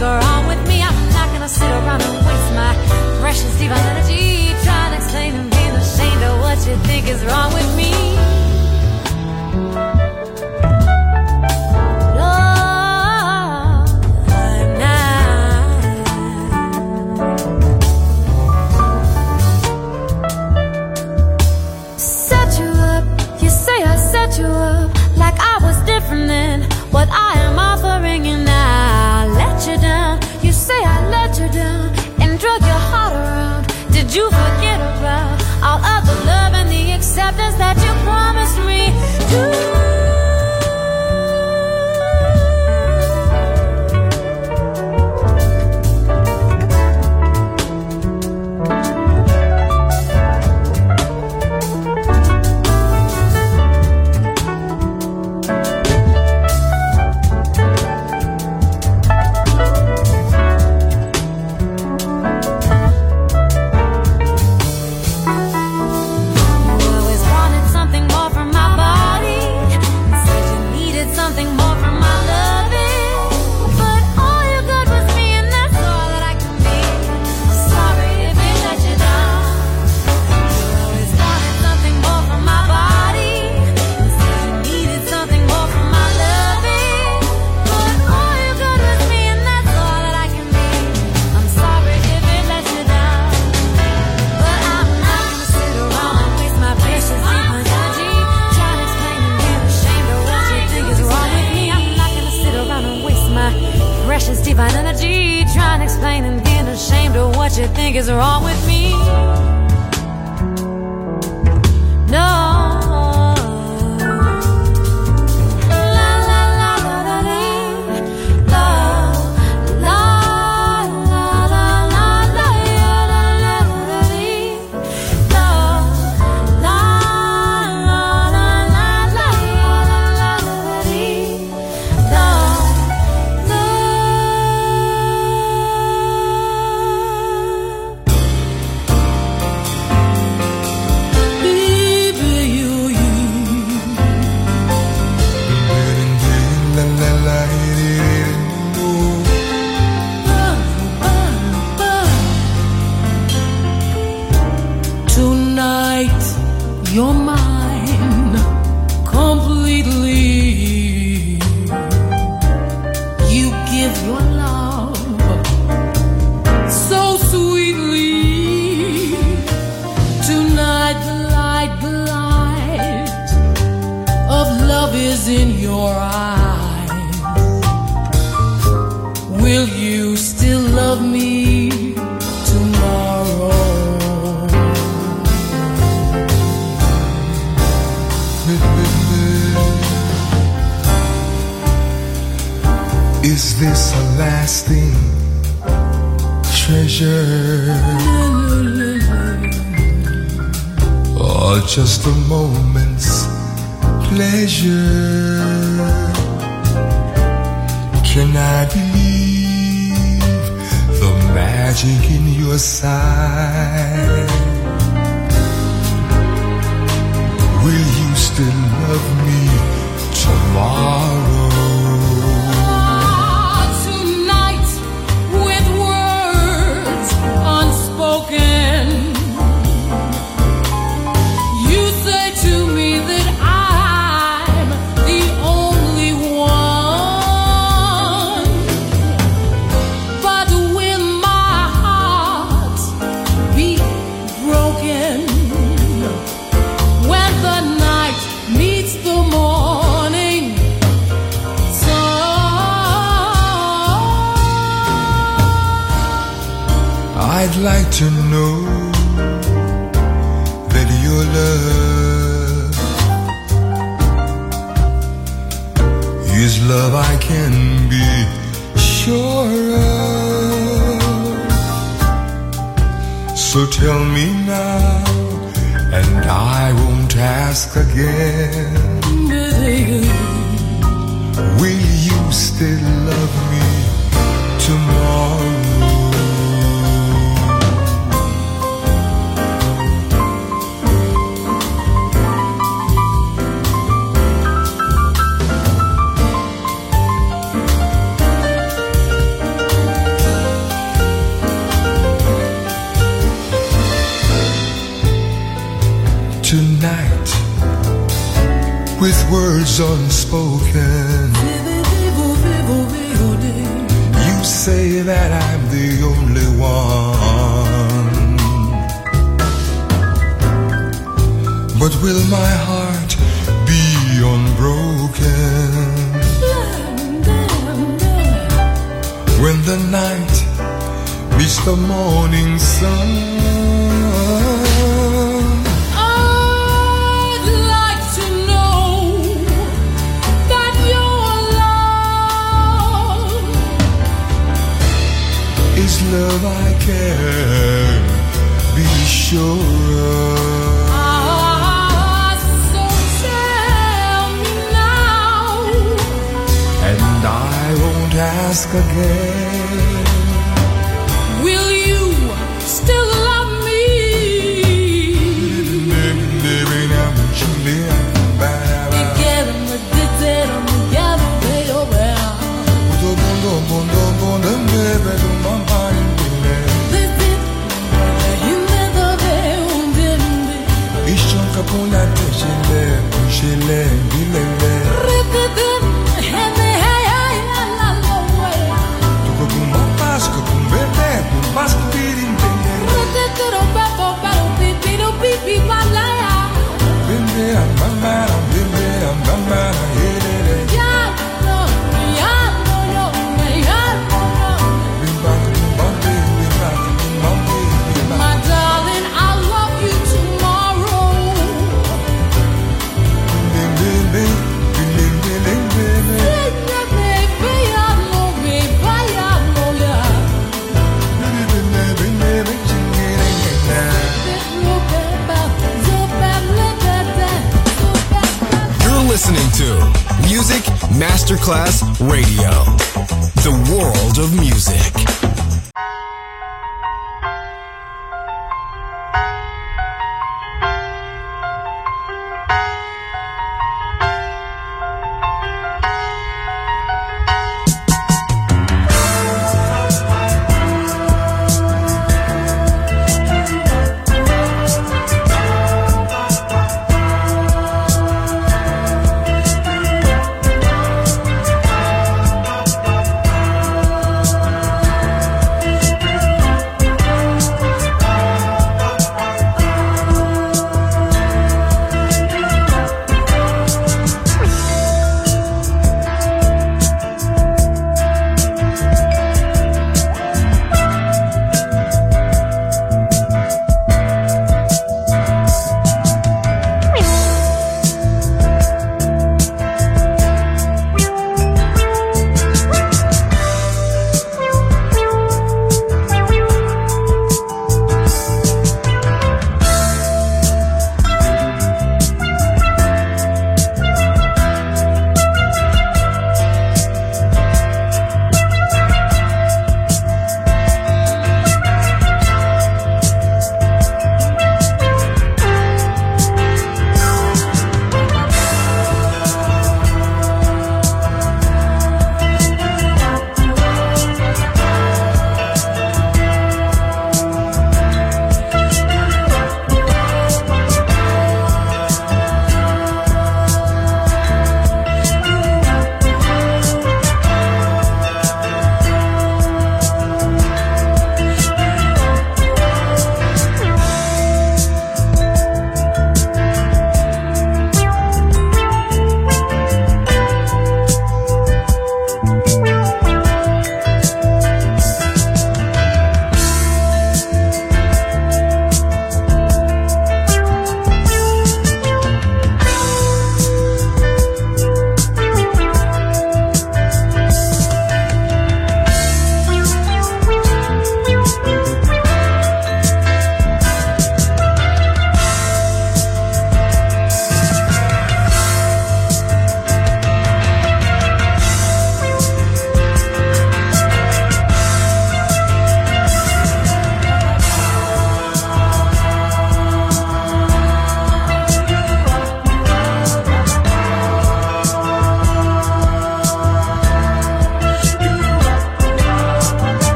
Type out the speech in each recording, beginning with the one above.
go on with me. I'm not gonna sit around and waste my precious divine.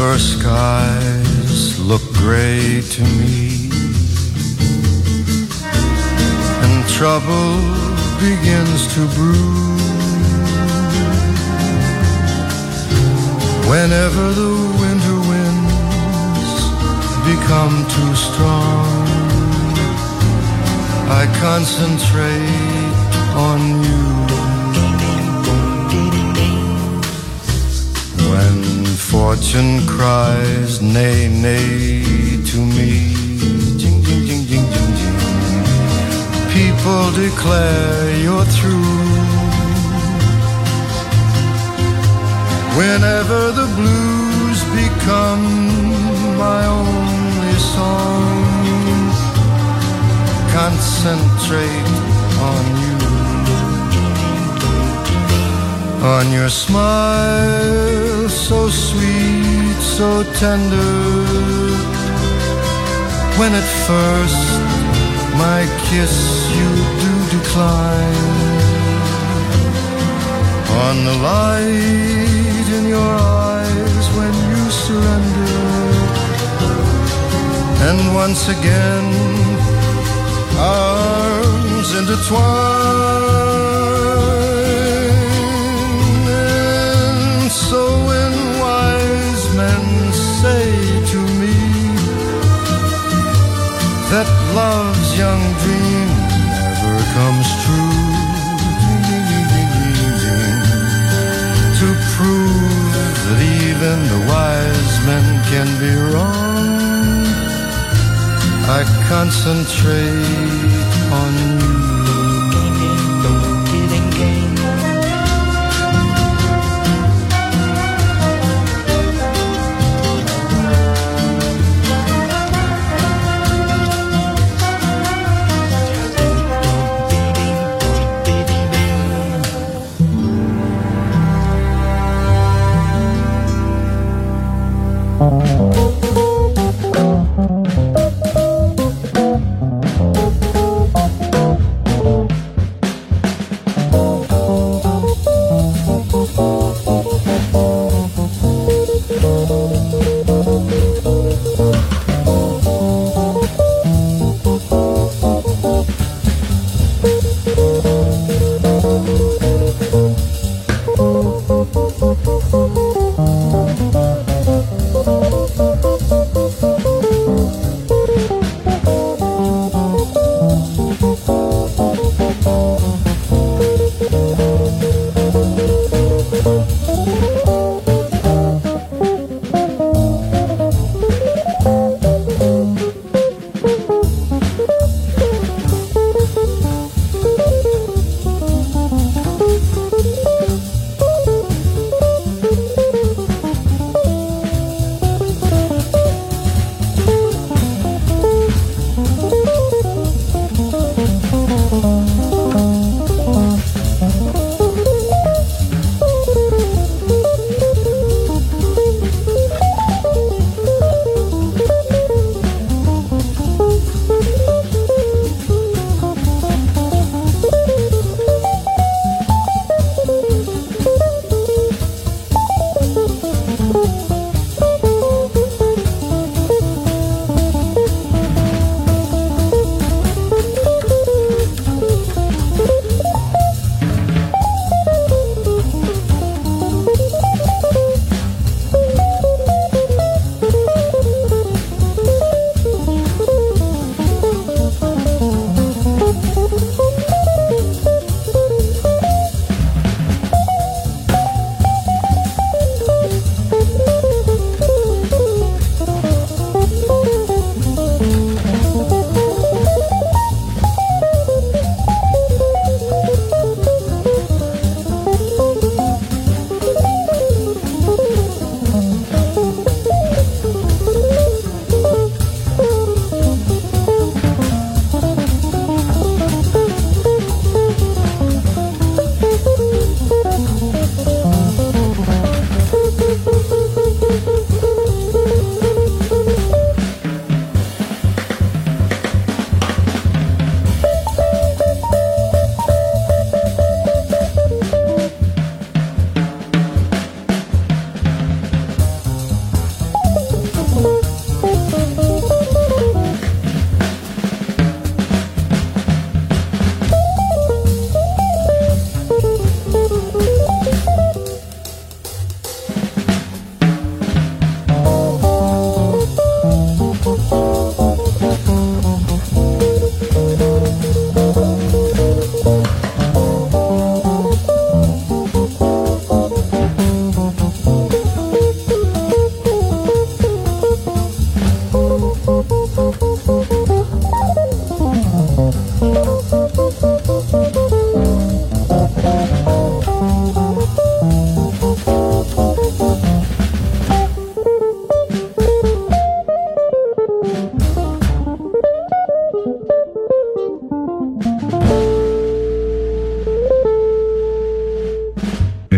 Whenever skies look gray to me and trouble begins to brew. Whenever the winter winds become too strong, I concentrate on you. Fortune cries nay, nay to me. People declare you're through. Whenever the blues become my only song, concentrate on you on your smile, so sweet, so tender. When at first my kiss you do decline, on the light in your eyes when you surrender, and once again, arms intertwined. That love's young dream never comes true, to prove that even the wise men can be wrong, I concentrate on you.